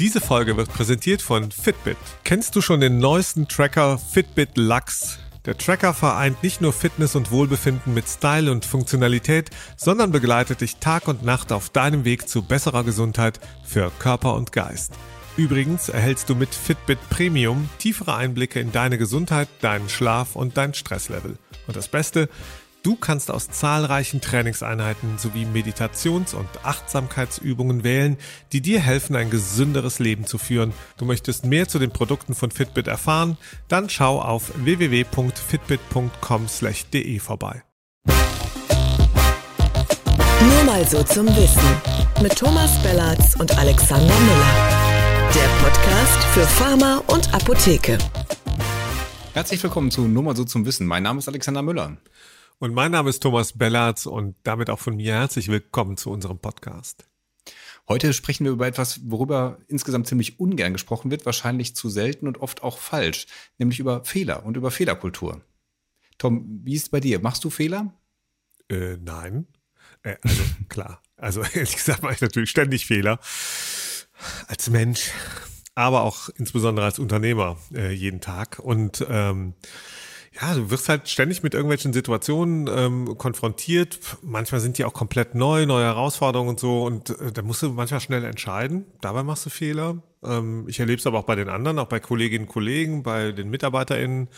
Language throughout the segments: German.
Diese Folge wird präsentiert von Fitbit. Kennst du schon den neuesten Tracker Fitbit Lux? Der Tracker vereint nicht nur Fitness und Wohlbefinden mit Style und Funktionalität, sondern begleitet dich Tag und Nacht auf deinem Weg zu besserer Gesundheit für Körper und Geist. Übrigens erhältst du mit Fitbit Premium tiefere Einblicke in deine Gesundheit, deinen Schlaf und dein Stresslevel. Und das Beste, Du kannst aus zahlreichen Trainingseinheiten sowie Meditations- und Achtsamkeitsübungen wählen, die dir helfen, ein gesünderes Leben zu führen. Du möchtest mehr zu den Produkten von Fitbit erfahren? Dann schau auf www.fitbit.com/de vorbei. Nur mal so zum Wissen mit Thomas Bellatz und Alexander Müller. Der Podcast für Pharma und Apotheke. Herzlich willkommen zu Nur mal so zum Wissen. Mein Name ist Alexander Müller. Und mein Name ist Thomas Bellatz und damit auch von mir herzlich willkommen zu unserem Podcast. Heute sprechen wir über etwas, worüber insgesamt ziemlich ungern gesprochen wird, wahrscheinlich zu selten und oft auch falsch, nämlich über Fehler und über Fehlerkultur. Tom, wie ist es bei dir? Machst du Fehler? Äh, nein. Äh, also klar. Also ehrlich gesagt mache ich natürlich ständig Fehler. Als Mensch, aber auch insbesondere als Unternehmer äh, jeden Tag. Und ähm, ja, du wirst halt ständig mit irgendwelchen Situationen ähm, konfrontiert. Manchmal sind die auch komplett neu, neue Herausforderungen und so. Und äh, da musst du manchmal schnell entscheiden. Dabei machst du Fehler. Ähm, ich erlebe es aber auch bei den anderen, auch bei Kolleginnen und Kollegen, bei den MitarbeiterInnen,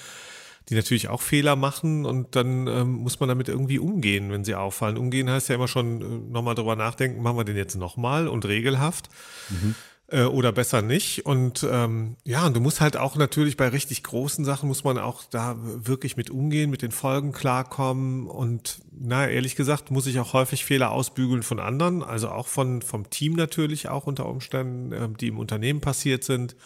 die natürlich auch Fehler machen. Und dann ähm, muss man damit irgendwie umgehen, wenn sie auffallen. Umgehen heißt ja immer schon äh, nochmal drüber nachdenken, machen wir den jetzt nochmal und regelhaft. Mhm äh, oder besser nicht. Und ähm, ja, und du musst halt auch natürlich bei richtig großen Sachen muss man auch da wirklich mit umgehen, mit den Folgen klarkommen. Und na, ehrlich gesagt, muss ich auch häufig Fehler ausbügeln von anderen, also auch von vom Team natürlich auch unter Umständen, äh, die im Unternehmen passiert sind,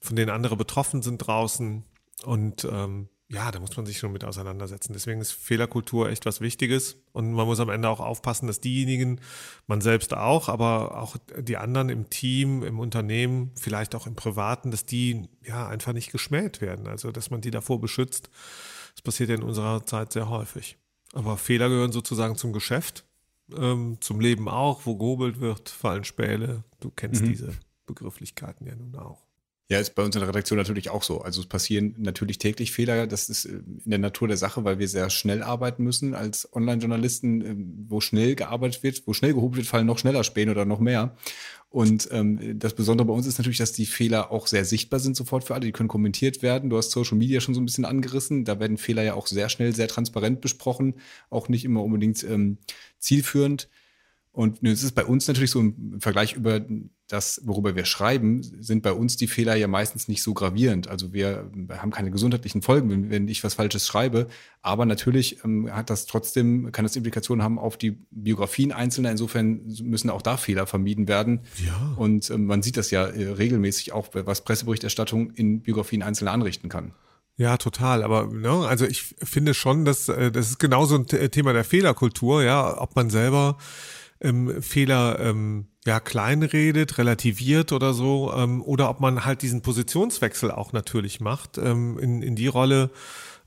von denen andere betroffen sind draußen. Und ähm, ja, da muss man sich schon mit auseinandersetzen. Deswegen ist Fehlerkultur echt was Wichtiges. Und man muss am Ende auch aufpassen, dass diejenigen, man selbst auch, aber auch die anderen im Team, im Unternehmen, vielleicht auch im Privaten, dass die ja einfach nicht geschmäht werden. Also, dass man die davor beschützt. Das passiert ja in unserer Zeit sehr häufig. Aber Fehler gehören sozusagen zum Geschäft, ähm, zum Leben auch, wo gehobelt wird, fallen Späle. Du kennst mhm. diese Begrifflichkeiten ja nun auch. Ja, ist bei uns in der Redaktion natürlich auch so. Also es passieren natürlich täglich Fehler. Das ist äh, in der Natur der Sache, weil wir sehr schnell arbeiten müssen als Online-Journalisten. Ähm, wo schnell gearbeitet wird, wo schnell gehoben wird, fallen noch schneller Späne oder noch mehr. Und ähm, das Besondere bei uns ist natürlich, dass die Fehler auch sehr sichtbar sind sofort für alle. Die können kommentiert werden. Du hast Social Media schon so ein bisschen angerissen. Da werden Fehler ja auch sehr schnell, sehr transparent besprochen. Auch nicht immer unbedingt ähm, zielführend. Und es ist bei uns natürlich so im Vergleich über das, worüber wir schreiben, sind bei uns die Fehler ja meistens nicht so gravierend. Also wir haben keine gesundheitlichen Folgen, wenn, wenn ich was Falsches schreibe. Aber natürlich ähm, hat das trotzdem, kann das Implikationen haben auf die Biografien Einzelner. Insofern müssen auch da Fehler vermieden werden. Ja. Und ähm, man sieht das ja äh, regelmäßig auch, was Presseberichterstattung in Biografien Einzelner anrichten kann. Ja, total. Aber ne, also ich finde schon, dass äh, das ist genauso ein Thema der Fehlerkultur, ja, ob man selber ähm, Fehler ähm, ja kleinredet, relativiert oder so, ähm, oder ob man halt diesen Positionswechsel auch natürlich macht ähm, in, in die Rolle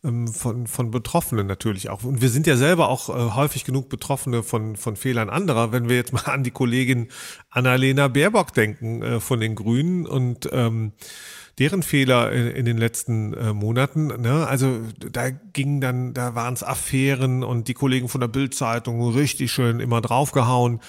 ähm, von, von Betroffenen natürlich auch. Und wir sind ja selber auch äh, häufig genug Betroffene von, von Fehlern anderer. Wenn wir jetzt mal an die Kollegin Annalena Baerbock denken äh, von den Grünen und ähm, deren Fehler in, in den letzten äh, Monaten. Ne? Also da ging dann, da waren es Affären und die Kollegen von der Bildzeitung richtig schön immer draufgehauen.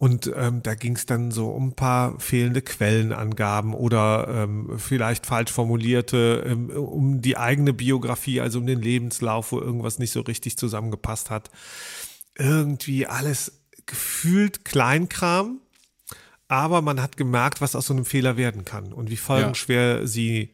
Und ähm, da ging es dann so um ein paar fehlende Quellenangaben oder ähm, vielleicht falsch formulierte, ähm, um die eigene Biografie, also um den Lebenslauf, wo irgendwas nicht so richtig zusammengepasst hat. Irgendwie alles gefühlt Kleinkram, aber man hat gemerkt, was aus so einem Fehler werden kann und wie folgenschwer ja. sie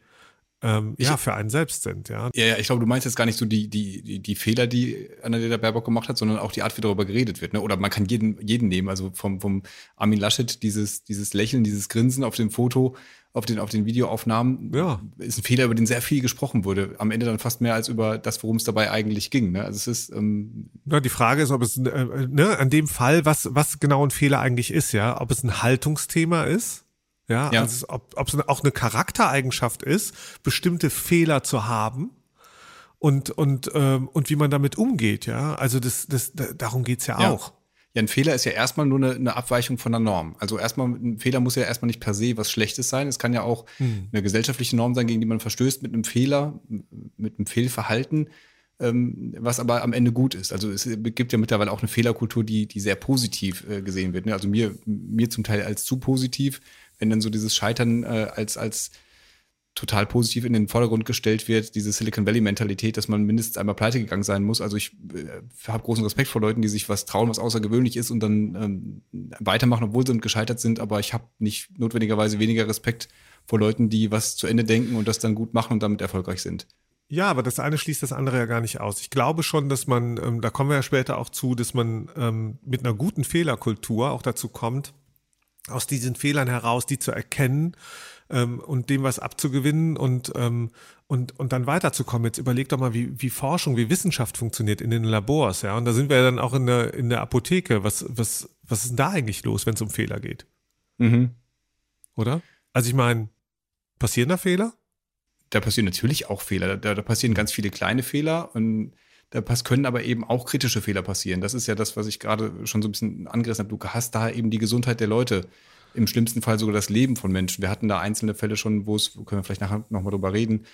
ähm, ich, ja, für einen selbst sind, ja. Ja, ja, ich glaube, du meinst jetzt gar nicht so die, die, die, die Fehler, die Annalena Baerbock gemacht hat, sondern auch die Art, wie darüber geredet wird. Ne? Oder man kann jeden, jeden nehmen. Also vom, vom Armin Laschet, dieses, dieses Lächeln, dieses Grinsen auf dem Foto, auf den, auf den Videoaufnahmen, ja. ist ein Fehler, über den sehr viel gesprochen wurde. Am Ende dann fast mehr als über das, worum es dabei eigentlich ging. Ne? Also es ist. Ähm ja, die Frage ist, ob es äh, ne, an dem Fall, was, was genau ein Fehler eigentlich ist, ja, ob es ein Haltungsthema ist ja, ja. also ob, ob es auch eine Charaktereigenschaft ist, bestimmte Fehler zu haben und und ähm, und wie man damit umgeht, ja. Also das das darum geht's ja, ja. auch. Ja, ein Fehler ist ja erstmal nur eine, eine, Abweichung von der Norm. Also erstmal, ein Fehler muss ja erstmal nicht per se was Schlechtes sein. Es kann ja auch hm. eine gesellschaftliche Norm sein, gegen die man verstößt mit einem Fehler, mit einem Fehlverhalten, ähm, was aber am Ende gut ist. Also es gibt ja mittlerweile auch eine Fehlerkultur, die, die sehr positiv äh, gesehen wird. Ne? Also mir, mir zum Teil als zu positiv, wenn dann so dieses Scheitern äh, als, als total positiv in den Vordergrund gestellt wird, diese Silicon Valley-Mentalität, dass man mindestens einmal pleite gegangen sein muss. Also ich äh, habe großen Respekt vor Leuten, die sich was trauen, was außergewöhnlich ist und dann ähm, weitermachen, obwohl sie gescheitert sind. Aber ich habe nicht notwendigerweise weniger Respekt vor Leuten, die was zu Ende denken und das dann gut machen und damit erfolgreich sind. Ja, aber das eine schließt das andere ja gar nicht aus. Ich glaube schon, dass man, ähm, da kommen wir ja später auch zu, dass man ähm, mit einer guten Fehlerkultur auch dazu kommt, aus diesen Fehlern heraus, die zu erkennen ähm, und dem was abzugewinnen und, ähm, und, und dann weiterzukommen. Jetzt überleg doch mal, wie, wie Forschung, wie Wissenschaft funktioniert in den Labors, ja. Und da sind wir ja dann auch in der, in der Apotheke. Was, was, was ist denn da eigentlich los, wenn es um Fehler geht? Mhm. Oder? Also ich meine, passieren da Fehler? Da passieren natürlich auch Fehler. Da, da passieren ganz viele kleine Fehler und da können aber eben auch kritische Fehler passieren. Das ist ja das, was ich gerade schon so ein bisschen angerissen habe. Du hast da eben die Gesundheit der Leute im schlimmsten Fall sogar das Leben von Menschen. Wir hatten da einzelne Fälle schon, wo es, können wir vielleicht nachher nochmal drüber reden.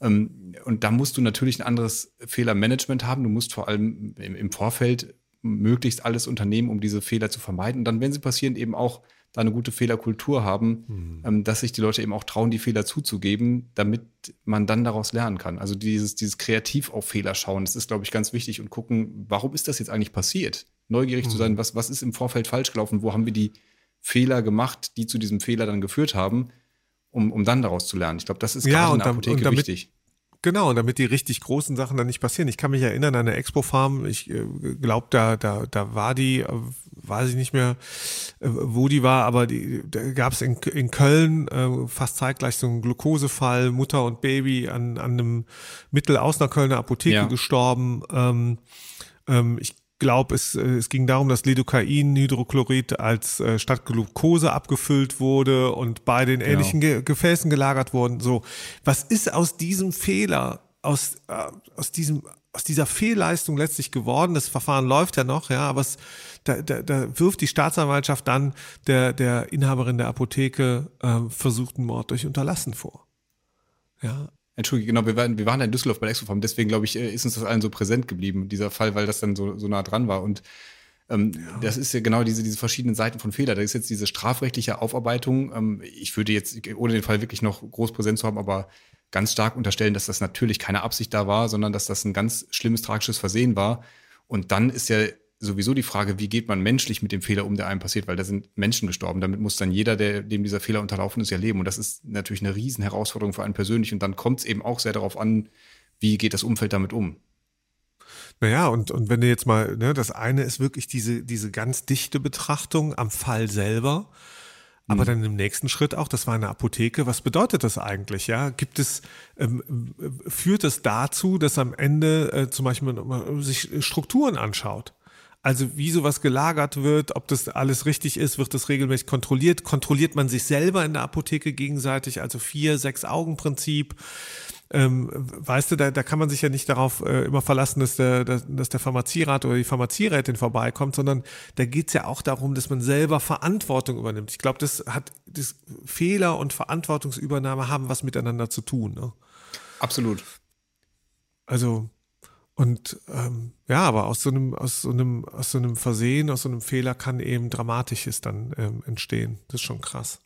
Ähm, und da musst du natürlich ein anderes Fehlermanagement haben. Du musst vor allem im Vorfeld möglichst alles unternehmen, um diese Fehler zu vermeiden. Und dann, wenn sie passieren, eben auch da eine gute Fehlerkultur haben, mhm. dass sich die Leute eben auch trauen, die Fehler zuzugeben, damit man dann daraus lernen kann. Also dieses, dieses kreativ auf Fehler schauen, das ist, glaube ich, ganz wichtig und gucken, warum ist das jetzt eigentlich passiert? Neugierig mhm. zu sein, was, was ist im Vorfeld falsch gelaufen, wo haben wir die Fehler gemacht, die zu diesem Fehler dann geführt haben, um, um dann daraus zu lernen. Ich glaube, das ist ja, gerade in der Apotheke damit, wichtig. Genau, und damit die richtig großen Sachen dann nicht passieren. Ich kann mich erinnern an eine Expo-Farm, ich äh, glaube, da, da, da war die, äh, weiß ich nicht mehr, äh, wo die war, aber die, da gab es in, in Köln äh, fast zeitgleich so einen Glukosefall, Mutter und Baby an, an einem Mittel aus einer Kölner Apotheke ja. gestorben. Ähm, ähm, ich glaube, es, äh, es ging darum, dass Lidocain-Hydrochlorid als äh, statt Glucose abgefüllt wurde und bei den genau. ähnlichen Ge Gefäßen gelagert wurden. So, was ist aus diesem Fehler, aus, äh, aus diesem aus dieser Fehlleistung letztlich geworden. Das Verfahren läuft ja noch, ja, aber es, da, da, da wirft die Staatsanwaltschaft dann der, der Inhaberin der Apotheke äh, versuchten Mord durch Unterlassen vor. Ja, Entschuldige, genau, wir waren, wir waren in Düsseldorf bei der Exofarm, deswegen glaube ich, äh, ist uns das allen so präsent geblieben, dieser Fall, weil das dann so, so nah dran war. Und ähm, ja. das ist ja genau diese, diese verschiedenen Seiten von Fehler. Da ist jetzt diese strafrechtliche Aufarbeitung. Ähm, ich würde jetzt, ohne den Fall wirklich noch groß präsent zu haben, aber ganz stark unterstellen, dass das natürlich keine Absicht da war, sondern dass das ein ganz schlimmes, tragisches Versehen war. Und dann ist ja sowieso die Frage, wie geht man menschlich mit dem Fehler um, der einem passiert, weil da sind Menschen gestorben. Damit muss dann jeder, der, dem dieser Fehler unterlaufen ist, ja leben. Und das ist natürlich eine riesen Herausforderung für einen persönlich. Und dann kommt es eben auch sehr darauf an, wie geht das Umfeld damit um. Naja, und, und wenn du jetzt mal, ne, das eine ist wirklich diese, diese ganz dichte Betrachtung am Fall selber. Aber mhm. dann im nächsten Schritt auch, das war eine Apotheke, was bedeutet das eigentlich? Ja, gibt es, ähm, führt es dazu, dass am Ende äh, zum Beispiel man sich Strukturen anschaut? Also wie sowas gelagert wird, ob das alles richtig ist, wird das regelmäßig kontrolliert. Kontrolliert man sich selber in der Apotheke gegenseitig, also vier, sechs Augen-Prinzip. Ähm, weißt du, da, da kann man sich ja nicht darauf äh, immer verlassen, dass der, dass der Pharmazierat oder die Pharmazierätin vorbeikommt, sondern da geht's ja auch darum, dass man selber Verantwortung übernimmt. Ich glaube, das hat das Fehler und Verantwortungsübernahme haben was miteinander zu tun. Ne? Absolut. Also und ähm, ja, aber aus so einem, aus so einem, aus so einem Versehen, aus so einem Fehler kann eben Dramatisches dann ähm, entstehen. Das ist schon krass.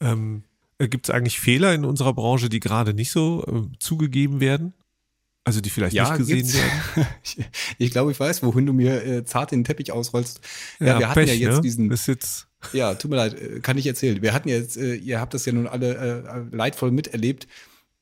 Ähm, äh, Gibt es eigentlich Fehler in unserer Branche, die gerade nicht so äh, zugegeben werden? Also die vielleicht ja, nicht gesehen gibt's. werden? ich, ich glaube, ich weiß, wohin du mir äh, zart den Teppich ausrollst. Ja, ja wir hatten Pech, ja jetzt ne? diesen. Ist jetzt ja, tut mir leid, äh, kann ich erzählen. Wir hatten jetzt, äh, ihr habt das ja nun alle äh, leidvoll miterlebt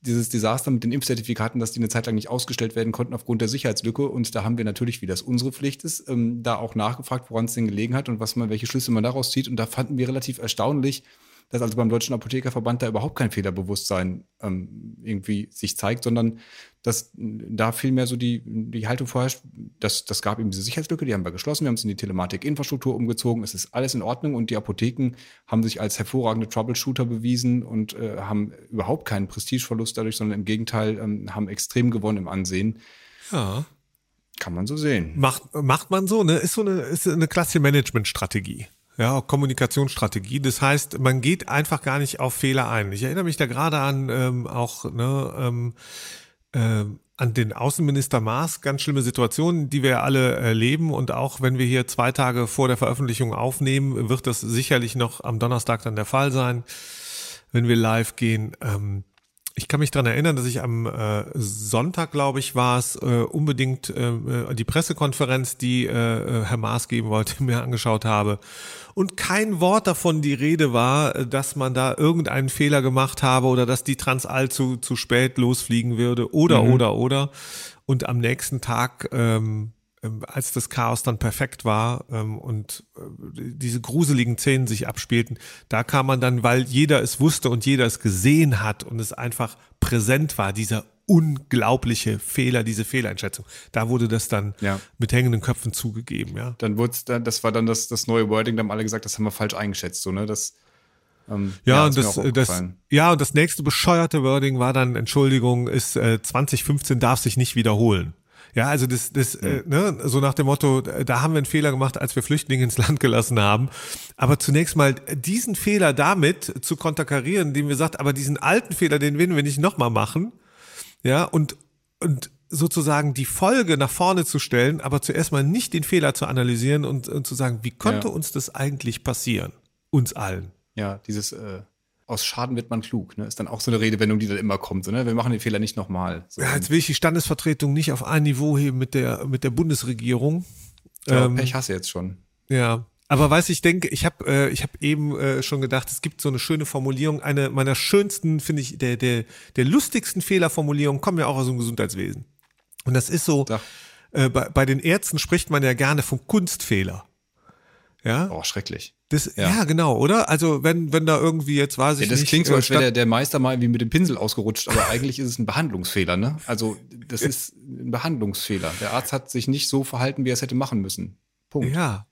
dieses Desaster mit den Impfzertifikaten, dass die eine Zeit lang nicht ausgestellt werden konnten aufgrund der Sicherheitslücke. Und da haben wir natürlich, wie das unsere Pflicht ist, ähm, da auch nachgefragt, woran es denn gelegen hat und was man, welche Schlüsse man daraus zieht. Und da fanden wir relativ erstaunlich, dass also beim Deutschen Apothekerverband da überhaupt kein Fehlerbewusstsein ähm, irgendwie sich zeigt, sondern dass da vielmehr so die, die Haltung vorherrscht, dass das gab eben diese Sicherheitslücke, die haben wir geschlossen, wir haben es in die Telematik-Infrastruktur umgezogen, es ist alles in Ordnung und die Apotheken haben sich als hervorragende Troubleshooter bewiesen und äh, haben überhaupt keinen Prestigeverlust dadurch, sondern im Gegenteil ähm, haben extrem gewonnen im Ansehen. Ja. Kann man so sehen. Macht, macht man so, ne? Ist so eine, ist eine klassische Managementstrategie. Ja, Kommunikationsstrategie. Das heißt, man geht einfach gar nicht auf Fehler ein. Ich erinnere mich da gerade an ähm, auch ne, ähm, äh, an den Außenminister Maas, ganz schlimme Situationen, die wir alle erleben. Und auch wenn wir hier zwei Tage vor der Veröffentlichung aufnehmen, wird das sicherlich noch am Donnerstag dann der Fall sein, wenn wir live gehen. Ähm, ich kann mich dran erinnern, dass ich am äh, Sonntag, glaube ich, war es, äh, unbedingt äh, die Pressekonferenz, die äh, äh, Herr Maas geben wollte, mir angeschaut habe. Und kein Wort davon die Rede war, dass man da irgendeinen Fehler gemacht habe oder dass die Transall zu, zu spät losfliegen würde oder, mhm. oder, oder. Und am nächsten Tag ähm, als das Chaos dann perfekt war ähm, und äh, diese gruseligen Szenen sich abspielten, da kam man dann, weil jeder es wusste und jeder es gesehen hat und es einfach präsent war, dieser unglaubliche Fehler, diese Fehleinschätzung. Da wurde das dann ja. mit hängenden Köpfen zugegeben, ja. Dann wurde das war dann das, das neue Wording, da haben alle gesagt, das haben wir falsch eingeschätzt, so, ne? Das, ähm, ja, ja, und das, das, ja, und das nächste bescheuerte Wording war dann, Entschuldigung, ist äh, 2015 darf sich nicht wiederholen. Ja, also das, das, äh, ne, so nach dem Motto, da haben wir einen Fehler gemacht, als wir Flüchtlinge ins Land gelassen haben. Aber zunächst mal diesen Fehler damit zu konterkarieren, indem wir sagt, aber diesen alten Fehler, den werden wir nicht nochmal machen. Ja, und, und sozusagen die Folge nach vorne zu stellen, aber zuerst mal nicht den Fehler zu analysieren und, und zu sagen, wie konnte ja. uns das eigentlich passieren? Uns allen. Ja, dieses, äh, aus Schaden wird man klug, ne? Ist dann auch so eine Redewendung, die dann immer kommt, so, ne? Wir machen den Fehler nicht nochmal. So. Ja, jetzt will ich die Standesvertretung nicht auf ein Niveau heben mit der, mit der Bundesregierung. Ja, ähm, Pech hast du jetzt schon. Ja. Aber weiß ich denke, ich habe äh, ich habe eben äh, schon gedacht, es gibt so eine schöne Formulierung, eine meiner schönsten, finde ich, der der der lustigsten Fehlerformulierungen kommen ja auch aus dem Gesundheitswesen. Und das ist so, äh, bei, bei den Ärzten spricht man ja gerne vom Kunstfehler. Ja? Oh, schrecklich. Das, ja. ja. genau, oder? Also wenn, wenn da irgendwie jetzt weiß ich ja, das nicht. Das klingt so, als wäre der, der Meister mal irgendwie mit dem Pinsel ausgerutscht, aber eigentlich ist es ein Behandlungsfehler, ne? Also das ist ein Behandlungsfehler. Der Arzt hat sich nicht so verhalten, wie er es hätte machen müssen. Punkt. Ja.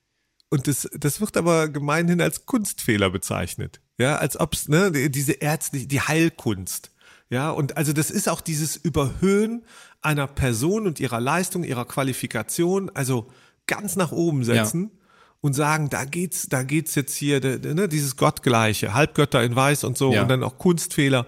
Und das, das wird aber gemeinhin als Kunstfehler bezeichnet. Ja, als ob's, ne, diese ärztliche, die Heilkunst. Ja, und also das ist auch dieses Überhöhen einer Person und ihrer Leistung, ihrer Qualifikation, also ganz nach oben setzen. Ja und sagen, da geht's, da geht's jetzt hier, ne, dieses Gottgleiche, Halbgötter in Weiß und so ja. und dann auch Kunstfehler.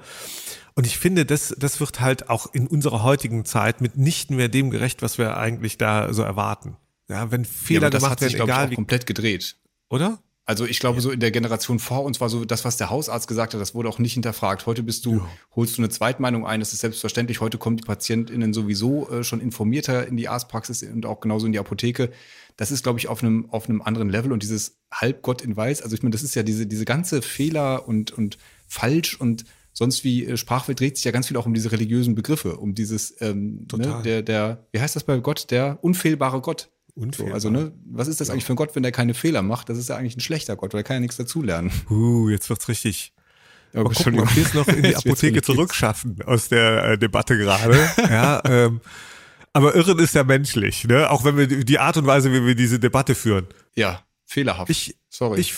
Und ich finde, das, das wird halt auch in unserer heutigen Zeit mit nicht mehr dem gerecht, was wir eigentlich da so erwarten. Ja, wenn Fehler ja, gemacht werden, egal ich, wie komplett gedreht, oder? Also ich glaube, so in der Generation vor uns war so das, was der Hausarzt gesagt hat, das wurde auch nicht hinterfragt. Heute bist du, ja. holst du eine Zweitmeinung ein, das ist selbstverständlich. Heute kommen die PatientInnen sowieso äh, schon informierter in die Arztpraxis und auch genauso in die Apotheke. Das ist, glaube ich, auf einem, auf einem anderen Level und dieses Halbgott in Weiß, also ich meine, das ist ja diese, diese ganze Fehler und, und falsch und sonst wie äh, Sprachwelt dreht sich ja ganz viel auch um diese religiösen Begriffe, um dieses, ähm, ne, der, der, wie heißt das bei Gott? Der unfehlbare Gott. So, also, ne, was ist das ja. eigentlich für ein Gott, wenn der keine Fehler macht? Das ist ja eigentlich ein schlechter Gott, weil er kann ja nichts dazulernen. Uh, jetzt wird's richtig. Ja, Mal gucken, ob wir es noch in die Apotheke zurückschaffen aus der äh, Debatte gerade. ja, ähm, aber Irren ist ja menschlich, ne? Auch wenn wir die Art und Weise, wie wir diese Debatte führen. Ja, fehlerhaft. Ich, Sorry. Ich,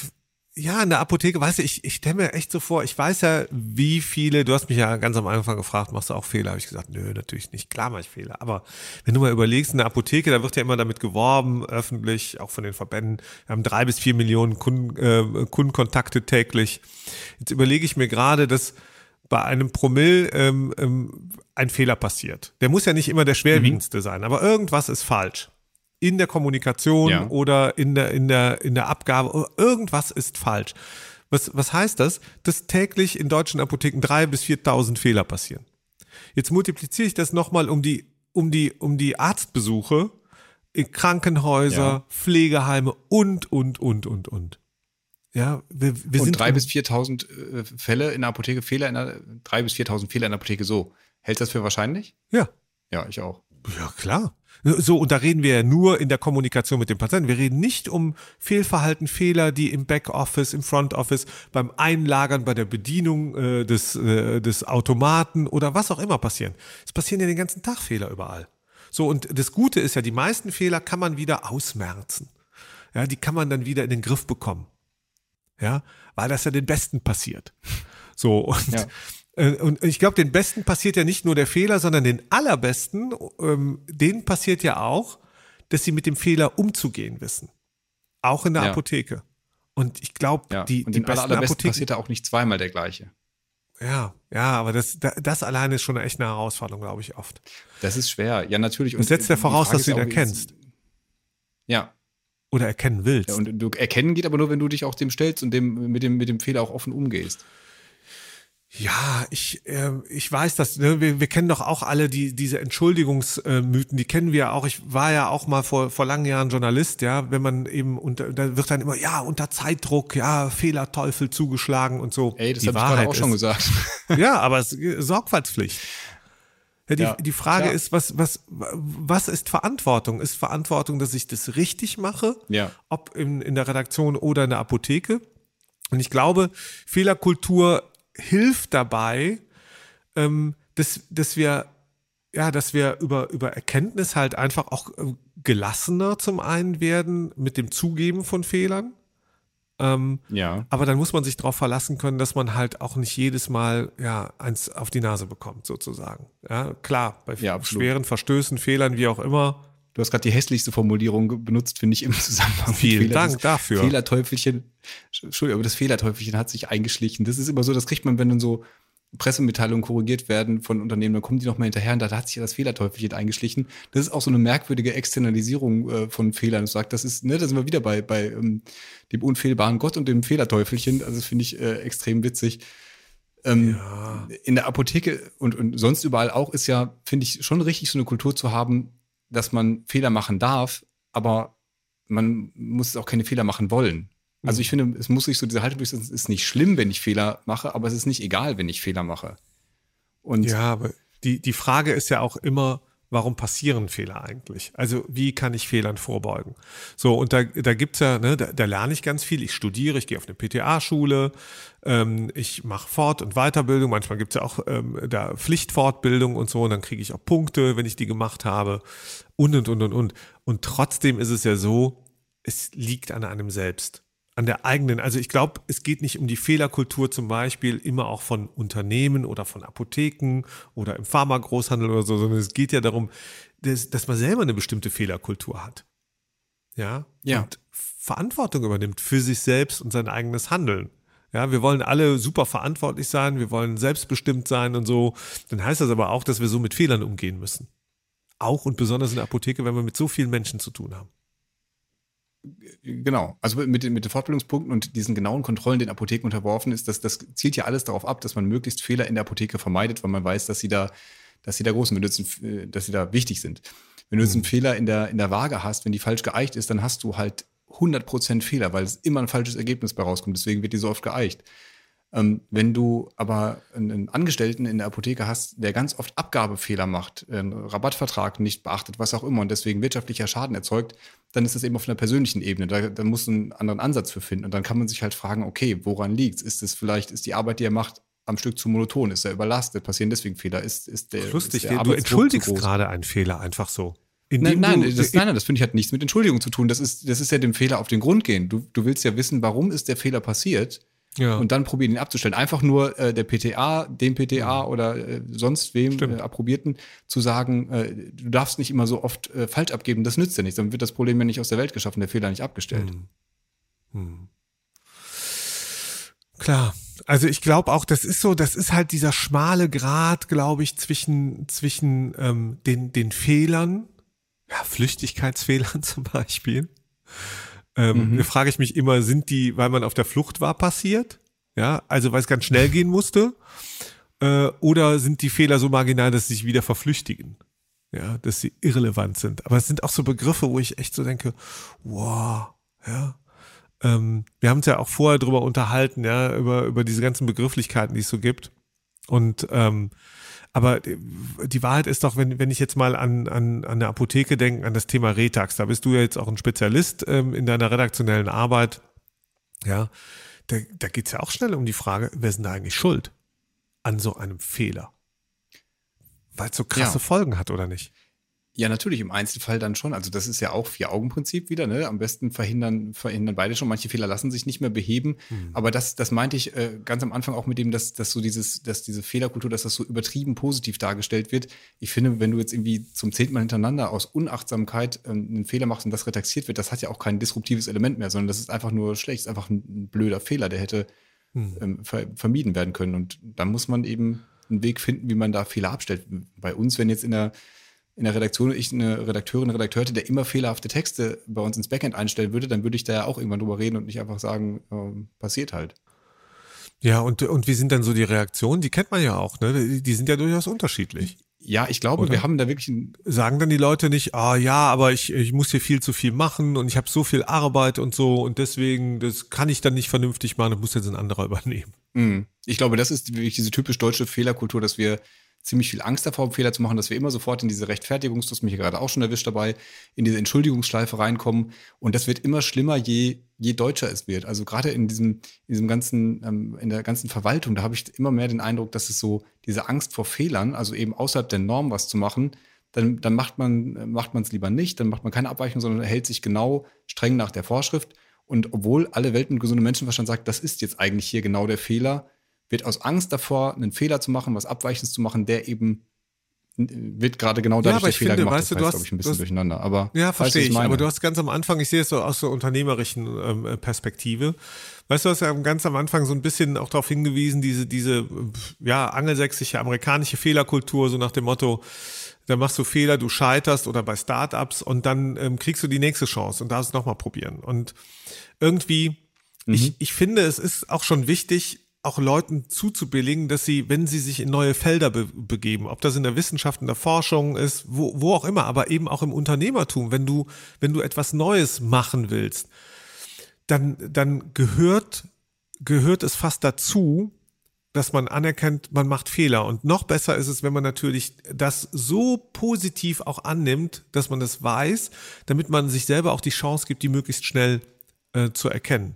ja, in der Apotheke, weißt du, ich, ich stelle mir echt so vor, ich weiß ja, wie viele, du hast mich ja ganz am Anfang gefragt, machst du auch Fehler? Habe ich gesagt, nö, natürlich nicht, klar mache ich Fehler. Aber wenn du mal überlegst, in der Apotheke, da wird ja immer damit geworben, öffentlich, auch von den Verbänden, wir haben drei bis vier Millionen Kunden, äh, Kundenkontakte täglich. Jetzt überlege ich mir gerade, dass bei einem Promille ähm, ähm, ein Fehler passiert. Der muss ja nicht immer der schwerwiegendste mhm. sein, aber irgendwas ist falsch in der Kommunikation ja. oder in der, in der, in der Abgabe. Irgendwas ist falsch. Was, was heißt das? Dass täglich in deutschen Apotheken drei bis 4.000 Fehler passieren. Jetzt multipliziere ich das nochmal um die, um die, um die Arztbesuche in Krankenhäuser, ja. Pflegeheime und, und, und, und, und. Ja, wir, wir sind. drei bis 4.000 äh, Fälle in der Apotheke, Fehler in der, drei bis 4.000 Fehler in der Apotheke so. Hältst du das für wahrscheinlich? Ja. Ja, ich auch. Ja, klar. So, und da reden wir ja nur in der Kommunikation mit dem Patienten. Wir reden nicht um Fehlverhalten, Fehler, die im Backoffice, im Frontoffice, beim Einlagern, bei der Bedienung äh, des, äh, des Automaten oder was auch immer passieren. Es passieren ja den ganzen Tag Fehler überall. So, und das Gute ist ja, die meisten Fehler kann man wieder ausmerzen. Ja, die kann man dann wieder in den Griff bekommen. Ja, weil das ja den Besten passiert. So, und ja. Äh, und ich glaube, den Besten passiert ja nicht nur der Fehler, sondern den allerbesten, ähm, denen passiert ja auch, dass sie mit dem Fehler umzugehen wissen. Auch in der Ja. Apotheke. Und ich glaube, Ja. die, und die aller, besten allerbesten Apotheken. passiert da auch nicht zweimal der gleiche. Ja, ja, aber das, da- das alleine ist schon echt eine Herausforderung, glaube ich, oft. Das ist schwer. Ja, natürlich. Und setzt ja voraus, dass du ihn erkennst. Ja. Oder erkennen willst. ja. Und du erkennen geht aber nur, wenn du dich auch dem stellst und dem, mit, dem, mit dem Fehler auch offen umgehst. Ja, ich, äh, ich weiß das. Ne? Wir, wir kennen doch auch alle die, diese Entschuldigungsmythen, die kennen wir auch. Ich war ja auch mal vor, vor langen Jahren Journalist, ja, wenn man eben unter, da wird dann immer, ja, unter Zeitdruck, ja, Fehlerteufel zugeschlagen und so. Ey, das habe ich gerade auch schon ist, gesagt. Ja, aber es Sorgfaltspflicht. Ja, die, Ja, die Frage klar. ist, was, was, was ist Verantwortung? Ist Verantwortung, dass ich das richtig mache? Ja. Ob in, in der Redaktion oder in der Apotheke? Und ich glaube, Fehlerkultur hilft dabei, ähm, dass, dass wir ja, dass wir über, über Erkenntnis halt einfach auch äh, gelassener zum einen werden mit dem Zugeben von Fehlern. Ähm, Ja. aber dann muss man sich darauf verlassen können, dass man halt auch nicht jedes Mal ja eins auf die Nase bekommt, sozusagen. Ja, klar, bei Ja, schweren Verstößen, Fehlern, wie auch immer. Du hast gerade die hässlichste Formulierung benutzt, finde ich, im Zusammenhang. Vielen Fehler. Dank Das dafür. Fehlerteufelchen, Entschuldigung, aber das Fehlerteufelchen hat sich eingeschlichen. Das ist immer so, das kriegt man, wenn dann so Pressemitteilungen korrigiert werden von Unternehmen, dann kommen die nochmal hinterher und da hat sich ja das Fehlerteufelchen eingeschlichen. Das ist auch so eine merkwürdige Externalisierung äh, von Fehlern. Ich sag, das ist, ne, da sind wir wieder bei, bei ähm, dem unfehlbaren Gott und dem Fehlerteufelchen. Also das finde ich äh, extrem witzig. Ähm, In der Apotheke und, und sonst überall auch ist ja, finde ich, schon richtig, so eine Kultur zu haben, dass man Fehler machen darf, aber man muss auch keine Fehler machen wollen. Also ich finde, es muss sich so diese Haltung durchsetzen, es ist nicht schlimm, wenn ich Fehler mache, aber es ist nicht egal, wenn ich Fehler mache. Und Ja, aber die, die Frage ist ja auch immer, warum passieren Fehler eigentlich? Also wie kann ich Fehlern vorbeugen? So, und da, da gibt's ja, ne, da, da lerne ich ganz viel. Ich studiere, ich gehe auf eine PTA-Schule, ähm, ich mache Fort- und Weiterbildung. Manchmal gibt's ja auch ähm, da Pflichtfortbildung und so, und dann kriege ich auch Punkte, wenn ich die gemacht habe. Und, und, und, und, und. Und trotzdem ist es ja so, es liegt an einem selbst. An der eigenen, also ich glaube, es geht nicht um die Fehlerkultur zum Beispiel immer auch von Unternehmen oder von Apotheken oder im Pharmagroßhandel oder so, sondern es geht ja darum, dass, dass man selber eine bestimmte Fehlerkultur hat. Ja. Ja. Und Verantwortung übernimmt für sich selbst und sein eigenes Handeln. Ja, wir wollen alle super verantwortlich sein, wir wollen selbstbestimmt sein und so. Dann heißt das aber auch, dass wir so mit Fehlern umgehen müssen. Auch und besonders in der Apotheke, wenn wir mit so vielen Menschen zu tun haben. Genau, also mit, den- mit den Fortbildungspunkten und diesen genauen Kontrollen den Apotheken unterworfen ist, das, das zielt ja alles darauf ab, dass man möglichst Fehler in der Apotheke vermeidet, weil man weiß, dass sie da, dass sie da groß sind, wenn du jetzt einen, äh, dass sie da wichtig sind. Wenn du jetzt einen Fehler in der, in der Waage hast, wenn die falsch geeicht ist, dann hast du halt 100% Fehler, weil es immer ein falsches Ergebnis bei rauskommt. Deswegen wird die so oft geeicht. Ähm, wenn du aber einen, Angestellten in der Apotheke hast, der ganz oft Abgabefehler macht, einen Rabattvertrag nicht beachtet, was auch immer und deswegen wirtschaftlicher Schaden erzeugt, dann ist das eben auf einer persönlichen Ebene. Da, da muss einen anderen Ansatz für finden. Und dann kann man sich halt fragen, okay, woran liegt's? Ist es vielleicht, ist die Arbeit, die er macht, am Stück zu monoton? Ist er überlastet? Passieren deswegen Fehler? Ist, ist der, Lustig, ist der du entschuldigst gerade einen Fehler einfach so. Nein, nein, du, das, nein, nein, das finde ich hat nichts mit Entschuldigung zu tun. Das ist, das ist ja dem Fehler auf den Grund gehen. Du, du willst ja wissen, warum ist der Fehler passiert Ja. und dann probieren ihn abzustellen. Einfach nur äh, der PTA, dem PTA oder äh, sonst wem äh, Approbierten zu sagen, äh, du darfst nicht immer so oft äh, falsch abgeben, das nützt ja nichts. Dann wird das Problem ja nicht aus der Welt geschaffen, der Fehler nicht abgestellt. Klar. Also ich glaube auch, das ist so, das ist halt dieser schmale Grat, glaube ich, zwischen, zwischen ähm, den, den Fehlern, ja, Flüchtigkeitsfehlern zum Beispiel. Ähm, Da frage ich mich immer, sind die, weil man auf der Flucht war, passiert? Ja, also weil es ganz schnell gehen musste? Äh, oder sind die Fehler so marginal, dass sie sich wieder verflüchtigen? Ja, dass sie irrelevant sind. Aber es sind auch so Begriffe, wo ich echt so denke, wow, ja, ähm, wir haben uns ja auch vorher drüber unterhalten, ja, über, über diese ganzen Begrifflichkeiten, die es so gibt. Und ähm, aber die- die Wahrheit ist doch, wenn, wenn ich jetzt mal an, an, an eine Apotheke denke, an das Thema Retax, da bist du ja jetzt auch ein Spezialist ähm, in deiner redaktionellen Arbeit, ja, da, da geht's ja auch schnell um die Frage, wer ist denn da eigentlich schuld an so einem Fehler? Weil es so krasse Ja. Folgen hat, oder nicht? Ja, natürlich, im Einzelfall dann schon. Also das ist ja auch Vier-Augen-Prinzip wieder. Ne? Am besten verhindern, verhindern beide schon. Manche Fehler lassen sich nicht mehr beheben. Mhm. Aber das, das meinte ich äh, ganz am Anfang auch mit dem, dass, dass so dieses, dass diese Fehlerkultur, dass das so übertrieben positiv dargestellt wird. Ich finde, wenn du jetzt irgendwie zum zehnten Mal hintereinander aus Unachtsamkeit äh, einen Fehler machst und das retaxiert wird, das hat ja auch kein disruptives Element mehr, sondern das ist einfach nur schlecht, das ist einfach ein blöder Fehler, der hätte mhm. ähm, ver vermieden werden können. Und da muss man eben einen Weg finden, wie man da Fehler abstellt. Bei uns, wenn jetzt in der in der Redaktion ich eine Redakteurin, Redakteur hätte, der immer fehlerhafte Texte bei uns ins Backend einstellen würde, dann würde ich da ja auch irgendwann drüber reden und nicht einfach sagen, äh, passiert halt. Ja, und, und wie sind dann so die Reaktionen? Die kennt man ja auch, ne? Die, sind ja durchaus unterschiedlich. Ja, ich glaube, Oder? wir haben da wirklich ein Sagen dann die Leute nicht, ah ja, aber ich, ich muss hier viel zu viel machen und ich habe so viel Arbeit und so und deswegen, das kann ich dann nicht vernünftig machen, das muss jetzt ein anderer übernehmen. Mhm. Ich glaube, das ist wirklich diese typisch deutsche Fehlerkultur, dass wir ziemlich viel Angst davor, Fehler zu machen, dass wir immer sofort in diese Rechtfertigungs, das mich gerade auch schon erwischt dabei, in diese Entschuldigungsschleife reinkommen. Und das wird immer schlimmer, je, je deutscher es wird. Also gerade in diesem, in diesem ganzen, ähm, in der ganzen Verwaltung, da habe ich immer mehr den Eindruck, dass es so diese Angst vor Fehlern, also eben außerhalb der Norm was zu machen, dann, dann macht man macht es lieber nicht, dann macht man keine Abweichung, sondern hält sich genau streng nach der Vorschrift. Und obwohl alle Welt mit gesundem Menschenverstand sagt, das ist jetzt eigentlich hier genau der Fehler, wird aus Angst davor, einen Fehler zu machen, was Abweichendes zu machen, der eben wird gerade genau dadurch ja, der Fehler finde, gemacht. Weißt du, das heißt, hast, ich, ein bisschen hast, durcheinander. Aber ja, verstehe ich. Aber du hast ganz am Anfang, ich sehe es so aus der unternehmerischen ähm, Perspektive. Weißt du, du hast ja ganz am Anfang so ein bisschen auch darauf hingewiesen, diese, diese, ja, angelsächsische, amerikanische Fehlerkultur, so nach dem Motto, da machst du Fehler, du scheiterst oder bei Startups und dann ähm, kriegst du die nächste Chance und darfst es nochmal probieren. Und irgendwie, mhm. ich, ich finde, es ist auch schon wichtig, auch Leuten zuzubilligen, dass sie, wenn sie sich in neue Felder be begeben, ob das in der Wissenschaft, in der Forschung ist, wo, wo auch immer, aber eben auch im Unternehmertum, wenn du, wenn du etwas Neues machen willst, dann, dann gehört, gehört es fast dazu, dass man anerkennt, man macht Fehler. Und noch besser ist es, wenn man natürlich das so positiv auch annimmt, dass man das weiß, damit man sich selber auch die Chance gibt, die möglichst schnell äh, zu erkennen.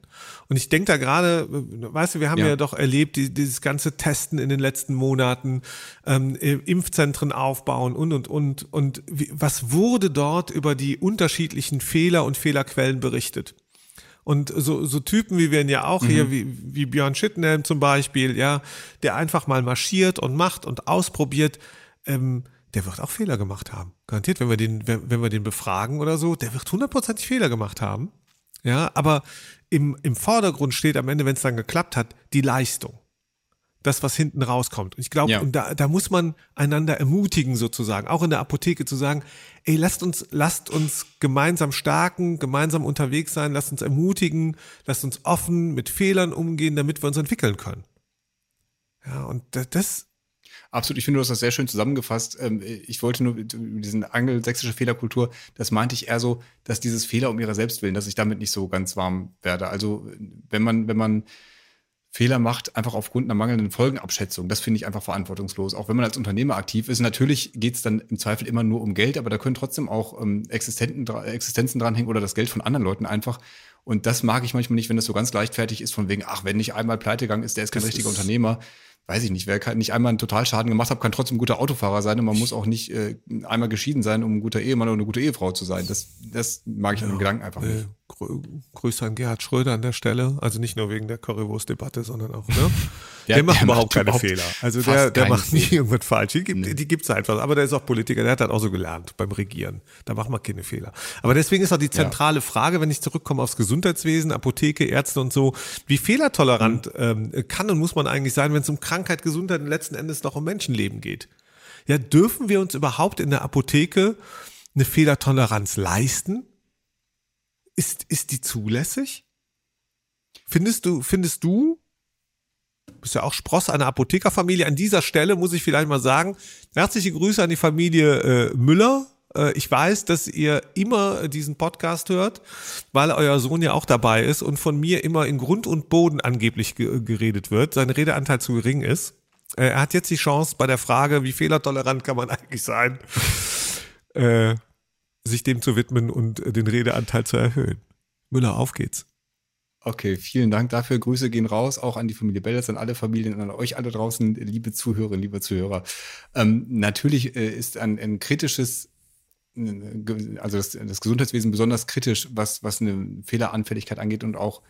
Und ich denke da gerade, weißt du, wir haben ja, ja doch erlebt, die, dieses ganze Testen in den letzten Monaten, ähm, Impfzentren aufbauen und, und, und. Und wie, was wurde dort über die unterschiedlichen Fehler und Fehlerquellen berichtet? Und so, so Typen wie wir ihn ja auch mhm. hier, wie, wie Björn Schittenhelm zum Beispiel, ja, der einfach mal marschiert und macht und ausprobiert, ähm, der wird auch Fehler gemacht haben. Garantiert, wenn wir den, wenn, wenn wir den befragen oder so, der wird hundertprozentig Fehler gemacht haben. Ja, aber im, im Vordergrund steht am Ende, wenn es dann geklappt hat, die Leistung. Das, was hinten rauskommt. Und ich glaube, ja. da, da muss man einander ermutigen, sozusagen, auch in der Apotheke zu sagen, ey, lasst uns, lasst uns gemeinsam starken, gemeinsam unterwegs sein, lasst uns ermutigen, lasst uns offen mit Fehlern umgehen, damit wir uns entwickeln können. Ja, und das, Absolut, ich finde, du hast das sehr schön zusammengefasst. Ähm, ich wollte nur diesen angelsächsische Fehlerkultur, das meinte ich eher so, dass dieses Fehler um ihrer selbst willen, dass ich damit nicht so ganz warm werde. Also wenn man, wenn man Fehler macht, einfach aufgrund einer mangelnden Folgenabschätzung. Das finde ich einfach verantwortungslos. Auch wenn man als Unternehmer aktiv ist. Natürlich geht es dann im Zweifel immer nur um Geld, aber da können trotzdem auch ähm, Existenten, Existenzen dranhängen oder das Geld von anderen Leuten einfach. Und das mag ich manchmal nicht, wenn das so ganz leichtfertig ist, von wegen, ach, wenn nicht einmal pleite gegangen ist, der ist kein das richtiger ist Unternehmer weiß ich nicht, wer nicht einmal einen Totalschaden gemacht hat, kann trotzdem ein guter Autofahrer sein und man muss auch nicht äh, einmal geschieden sein, um ein guter Ehemann oder eine gute Ehefrau zu sein. Das, das mag ich ja, an dem Gedanken einfach äh, nicht. Grüße an Gerhard Schröder an der Stelle. Also nicht nur wegen der Currywurst-Debatte, sondern auch, ne? der, der, macht der überhaupt keine überhaupt Fehler. Also der, der macht nie irgendwas falsch. Die gibt, nee. die gibt's einfach. Aber der ist auch Politiker, der hat das auch so gelernt beim Regieren. Da macht man keine Fehler. Aber deswegen ist auch die zentrale ja. Frage, wenn ich zurückkomme aufs Gesundheitswesen, Apotheke, Ärzte und so, wie fehlertolerant mhm. ähm, kann und muss man eigentlich sein, wenn es um Krankheit, Gesundheit und letzten Endes noch um Menschenleben geht? Ja, dürfen wir uns überhaupt in der Apotheke eine Fehlertoleranz leisten? Ist, ist die zulässig? Findest du, findest du, bist ja auch Spross einer Apothekerfamilie. An dieser Stelle muss ich vielleicht mal sagen, herzliche Grüße an die Familie äh, Müller. Äh, ich weiß, dass ihr immer diesen Podcast hört, weil euer Sohn ja auch dabei ist und von mir immer in Grund und Boden angeblich ge geredet wird. Sein Redeanteil zu gering ist. Äh, er hat jetzt die Chance bei der Frage, wie fehlertolerant kann man eigentlich sein, äh, sich dem zu widmen und den Redeanteil zu erhöhen. Müller, auf geht's. Okay, vielen Dank dafür. Grüße gehen raus, auch an die Familie Belletz, an alle Familien, an euch alle draußen, liebe Zuhörerinnen, liebe Zuhörer. Ähm, natürlich äh, ist ein, ein kritisches also das, das Gesundheitswesen besonders kritisch, was, was eine Fehleranfälligkeit angeht und auch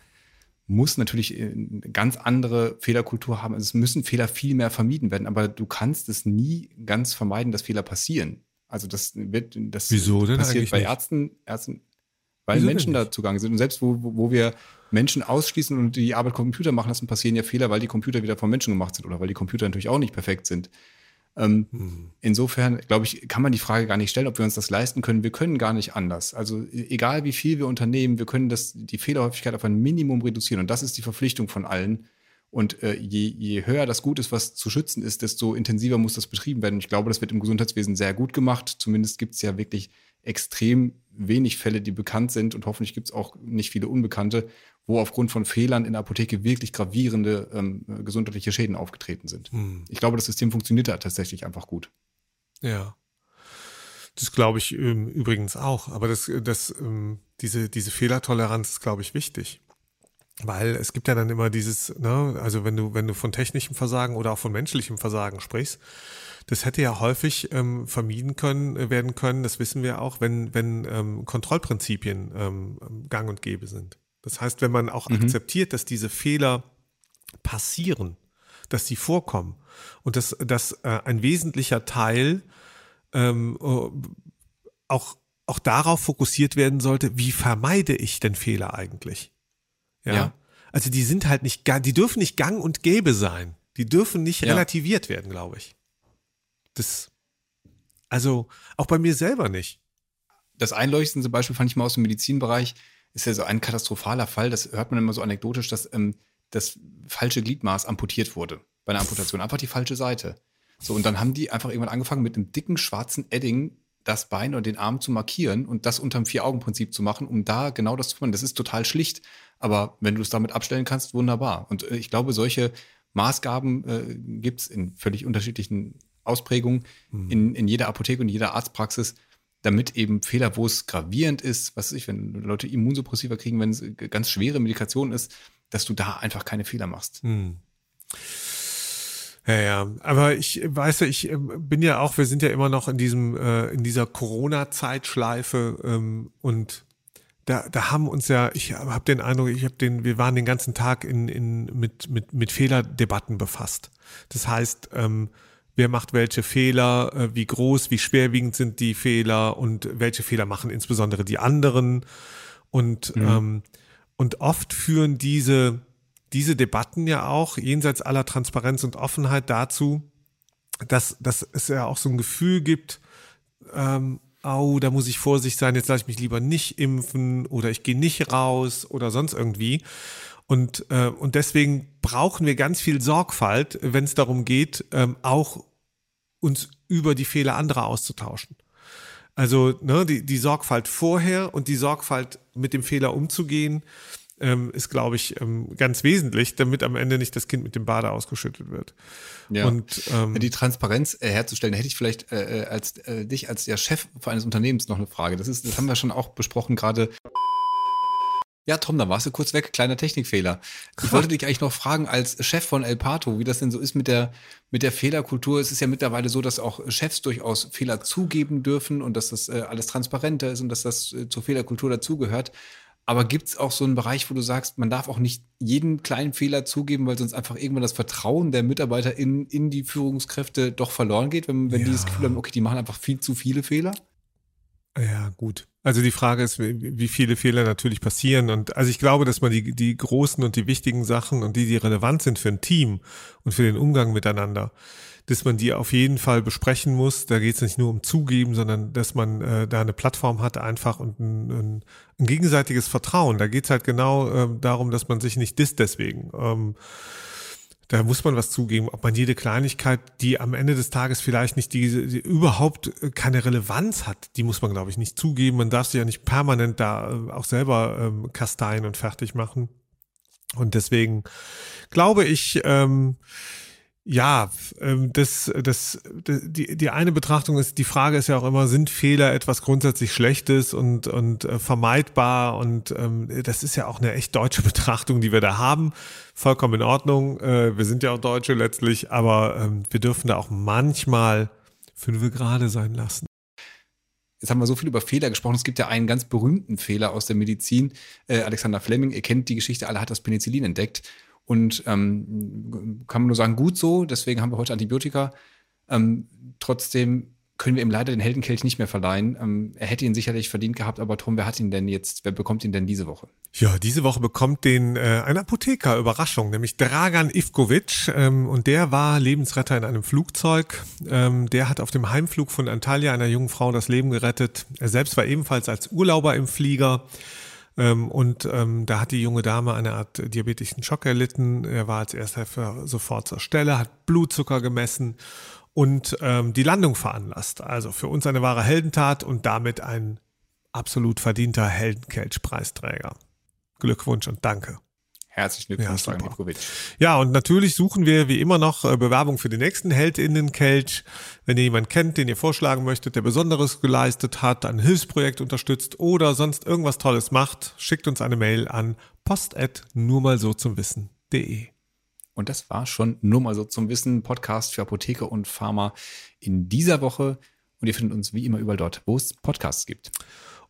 muss natürlich eine ganz andere Fehlerkultur haben. Also es müssen Fehler viel mehr vermieden werden, aber du kannst es nie ganz vermeiden, dass Fehler passieren. Also das wird, das Wieso denn passiert bei Ärzten, Ärzten, weil Wieso Menschen da zugange sind. Und selbst wo, wo wir Menschen ausschließen und die Arbeit Computer machen lassen, passieren ja Fehler, weil die Computer wieder von Menschen gemacht sind oder weil die Computer natürlich auch nicht perfekt sind. Ähm, hm. Insofern, glaube ich, kann man die Frage gar nicht stellen, ob wir uns das leisten können. Wir können gar nicht anders. Also e-, egal wie viel wir unternehmen, wir können das, die Fehlerhäufigkeit auf ein Minimum reduzieren. Und das ist die Verpflichtung von allen. Und äh, je, je höher das Gut ist, was zu schützen ist, desto intensiver muss das betrieben werden. Und ich glaube, das wird im Gesundheitswesen sehr gut gemacht. Zumindest gibt es ja wirklich extrem wenig Fälle, die bekannt sind. Und hoffentlich gibt es auch nicht viele Unbekannte, wo aufgrund von Fehlern in der Apotheke wirklich gravierende ähm, gesundheitliche Schäden aufgetreten sind. Hm. Ich glaube, das System funktioniert da tatsächlich einfach gut. Ja. Das glaube ich ähm, übrigens auch. Aber das, das, ähm, diese, diese Fehlertoleranz ist, glaube ich, wichtig. Weil es gibt ja dann immer dieses, ne, also wenn du, wenn du von technischem Versagen oder auch von menschlichem Versagen sprichst, das hätte ja häufig ähm, vermieden können, äh, werden können, das wissen wir auch, wenn, wenn ähm, Kontrollprinzipien ähm, gang und gäbe sind. Das heißt, wenn man auch mhm. akzeptiert, dass diese Fehler passieren, dass die vorkommen und dass, dass äh, ein wesentlicher Teil ähm, äh, auch, auch darauf fokussiert werden sollte, wie vermeide ich denn Fehler eigentlich? Ja. ja. Also die sind halt nicht, die dürfen nicht gang und gäbe sein. Die dürfen nicht ja. relativiert werden, glaube ich. Das, also auch bei mir selber nicht. Das einleuchtendste Beispiel fand ich mal aus dem Medizinbereich ist ja so ein katastrophaler Fall, das hört man immer so anekdotisch, dass ähm, das falsche Gliedmaß amputiert wurde bei einer Amputation. Einfach die falsche Seite. So, und dann haben die einfach irgendwann angefangen, mit einem dicken schwarzen Edding das Bein und den Arm zu markieren und das unterm Vier-Augen-Prinzip zu machen, um da genau das zu machen. Das ist total schlicht, aber wenn du es damit abstellen kannst, wunderbar. Und äh, ich glaube, solche Maßgaben äh, gibt es in völlig unterschiedlichen Ausprägungen mhm. in, in jeder Apotheke und jeder Arztpraxis damit eben Fehler, wo es gravierend ist, was weiß ich, wenn Leute Immunsuppressiva kriegen, wenn es ganz schwere Medikation ist, dass du da einfach keine Fehler machst. Hm. Ja, ja, aber ich weiß ja, ich ähm, bin ja auch, wir sind ja immer noch in diesem, äh, in dieser Corona-Zeitschleife ähm, und da, da haben uns ja, ich habe den Eindruck, ich habe den, wir waren den ganzen Tag in, in mit mit mit Fehlerdebatten befasst. Das heißt, ähm, wer macht welche Fehler, äh, wie groß, wie schwerwiegend sind die Fehler und welche Fehler machen insbesondere die anderen. Und, mhm. ähm, und oft führen diese, diese Debatten ja auch jenseits aller Transparenz und Offenheit dazu, dass, dass es ja auch so ein Gefühl gibt, ähm, oh, da muss ich vorsichtig sein, jetzt lasse ich mich lieber nicht impfen oder ich gehe nicht raus oder sonst irgendwie. Und, äh, und deswegen brauchen wir ganz viel Sorgfalt, wenn es darum geht, ähm, auch uns über die Fehler anderer auszutauschen. Also ne, die, die Sorgfalt vorher und die Sorgfalt mit dem Fehler umzugehen, ähm, ist, glaube ich, ähm, ganz wesentlich, damit am Ende nicht das Kind mit dem Bade ausgeschüttet wird. Ja. Und ähm, die Transparenz äh, herzustellen, hätte ich vielleicht äh, äh, als äh, dich als der Chef eines Unternehmens noch eine Frage. Das ist, das haben wir schon auch besprochen gerade. Ja, Tom, da warst du kurz weg. Kleiner Technikfehler. Ich wollte dich eigentlich noch fragen, als Chef von El Pato, wie das denn so ist mit der, mit der Fehlerkultur. Es ist ja mittlerweile so, dass auch Chefs durchaus Fehler zugeben dürfen und dass das äh, alles transparenter ist und dass das äh, zur Fehlerkultur dazugehört. Aber gibt es auch so einen Bereich, wo du sagst, man darf auch nicht jeden kleinen Fehler zugeben, weil sonst einfach irgendwann das Vertrauen der Mitarbeiter in, in die Führungskräfte doch verloren geht, wenn, wenn ja. die das Gefühl haben, okay, die machen einfach viel zu viele Fehler? Ja, gut. Also die Frage ist, wie viele Fehler natürlich passieren. Und also ich glaube, dass man die, die großen und die wichtigen Sachen und die, die relevant sind für ein Team und für den Umgang miteinander, dass man die auf jeden Fall besprechen muss. Da geht es nicht nur um Zugeben, sondern dass man äh, da eine Plattform hat einfach und ein, ein, ein gegenseitiges Vertrauen. Da geht es halt genau äh, darum, dass man sich nicht disst deswegen. Ähm, da muss man was zugeben, ob man jede Kleinigkeit, die am Ende des Tages vielleicht nicht diese, die überhaupt keine Relevanz hat, die muss man, glaube ich, nicht zugeben. Man darf sie ja nicht permanent da äh, auch selber ähm, kasteien und fertig machen. Und deswegen glaube ich, ähm, ja, ähm, das, das, die, die eine Betrachtung ist, die Frage ist ja auch immer, sind Fehler etwas grundsätzlich Schlechtes und, und äh, vermeidbar? Und ähm, das ist ja auch eine echt deutsche Betrachtung, die wir da haben. Vollkommen in Ordnung. Äh, wir sind ja auch Deutsche letztlich, aber ähm, wir dürfen da auch manchmal fünf gerade sein lassen. Jetzt haben wir so viel über Fehler gesprochen. Es gibt ja einen ganz berühmten Fehler aus der Medizin. Äh, Alexander Fleming, ihr kennt die Geschichte, alle hat das Penicillin entdeckt. Und ähm, kann man nur sagen, gut so, deswegen haben wir heute Antibiotika. Ähm, trotzdem können wir ihm leider den Heldenkelch nicht mehr verleihen. Ähm, er hätte ihn sicherlich verdient gehabt, aber Tom, wer hat ihn denn jetzt, wer bekommt ihn denn diese Woche? Ja, diese Woche bekommt den äh, ein Apotheker Überraschung, nämlich Dragan Ivkovic. Ähm, und der war Lebensretter in einem Flugzeug. Ähm, der hat auf dem Heimflug von Antalya einer jungen Frau das Leben gerettet. Er selbst war ebenfalls als Urlauber im Flieger. Ähm, und ähm, da hat die junge Dame eine Art diabetischen Schock erlitten. Er war als erster sofort zur Stelle, hat Blutzucker gemessen und ähm, die Landung veranlasst. Also für uns eine wahre Heldentat und damit ein absolut verdienter Heldenkelch-Preisträger. Glückwunsch und danke. Herzlichen Glückwunsch, ja, Ivkovic. Ja, und natürlich suchen wir wie immer noch äh, Bewerbung für den nächsten Heldinnenkelch. Wenn ihr jemanden kennt, den ihr vorschlagen möchtet, der Besonderes geleistet hat, ein Hilfsprojekt unterstützt oder sonst irgendwas Tolles macht, schickt uns eine Mail an post nur mal so zum Wissen.de. Und das war schon nur mal so zum Wissen Podcast für Apotheke und Pharma in dieser Woche. Und ihr findet uns wie immer überall dort, wo es Podcasts gibt.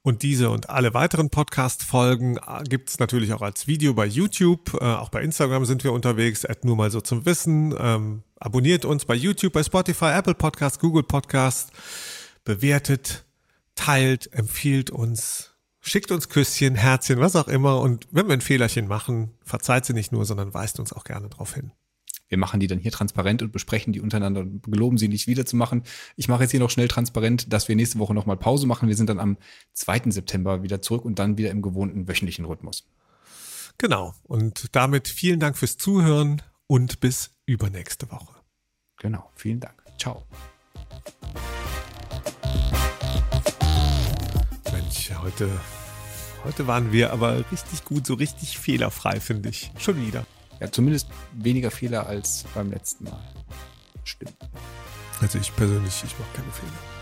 Und diese und alle weiteren Podcast-Folgen äh, gibt es natürlich auch als Video bei YouTube. Äh, auch bei Instagram sind wir unterwegs, at nur mal so zum Wissen. Ähm, abonniert uns bei YouTube, bei Spotify, Apple Podcast, Google Podcast. Bewertet, teilt, empfiehlt uns schickt uns Küsschen, Herzchen, was auch immer. Und wenn wir ein Fehlerchen machen, verzeiht sie nicht nur, sondern weist uns auch gerne darauf hin. Wir machen die dann hier transparent und besprechen die untereinander und geloben sie nicht wiederzumachen. Ich mache jetzt hier noch schnell transparent, dass wir nächste Woche nochmal Pause machen. Wir sind dann am 2. September wieder zurück und dann wieder im gewohnten wöchentlichen Rhythmus. Genau. Und damit vielen Dank fürs Zuhören und bis übernächste Woche. Genau. Vielen Dank. Ciao. Mensch, heute Heute waren wir aber richtig gut, so richtig fehlerfrei, finde ich. Schon wieder. Ja, zumindest weniger Fehler als beim letzten Mal. Stimmt. Also ich persönlich, ich mache keine Fehler.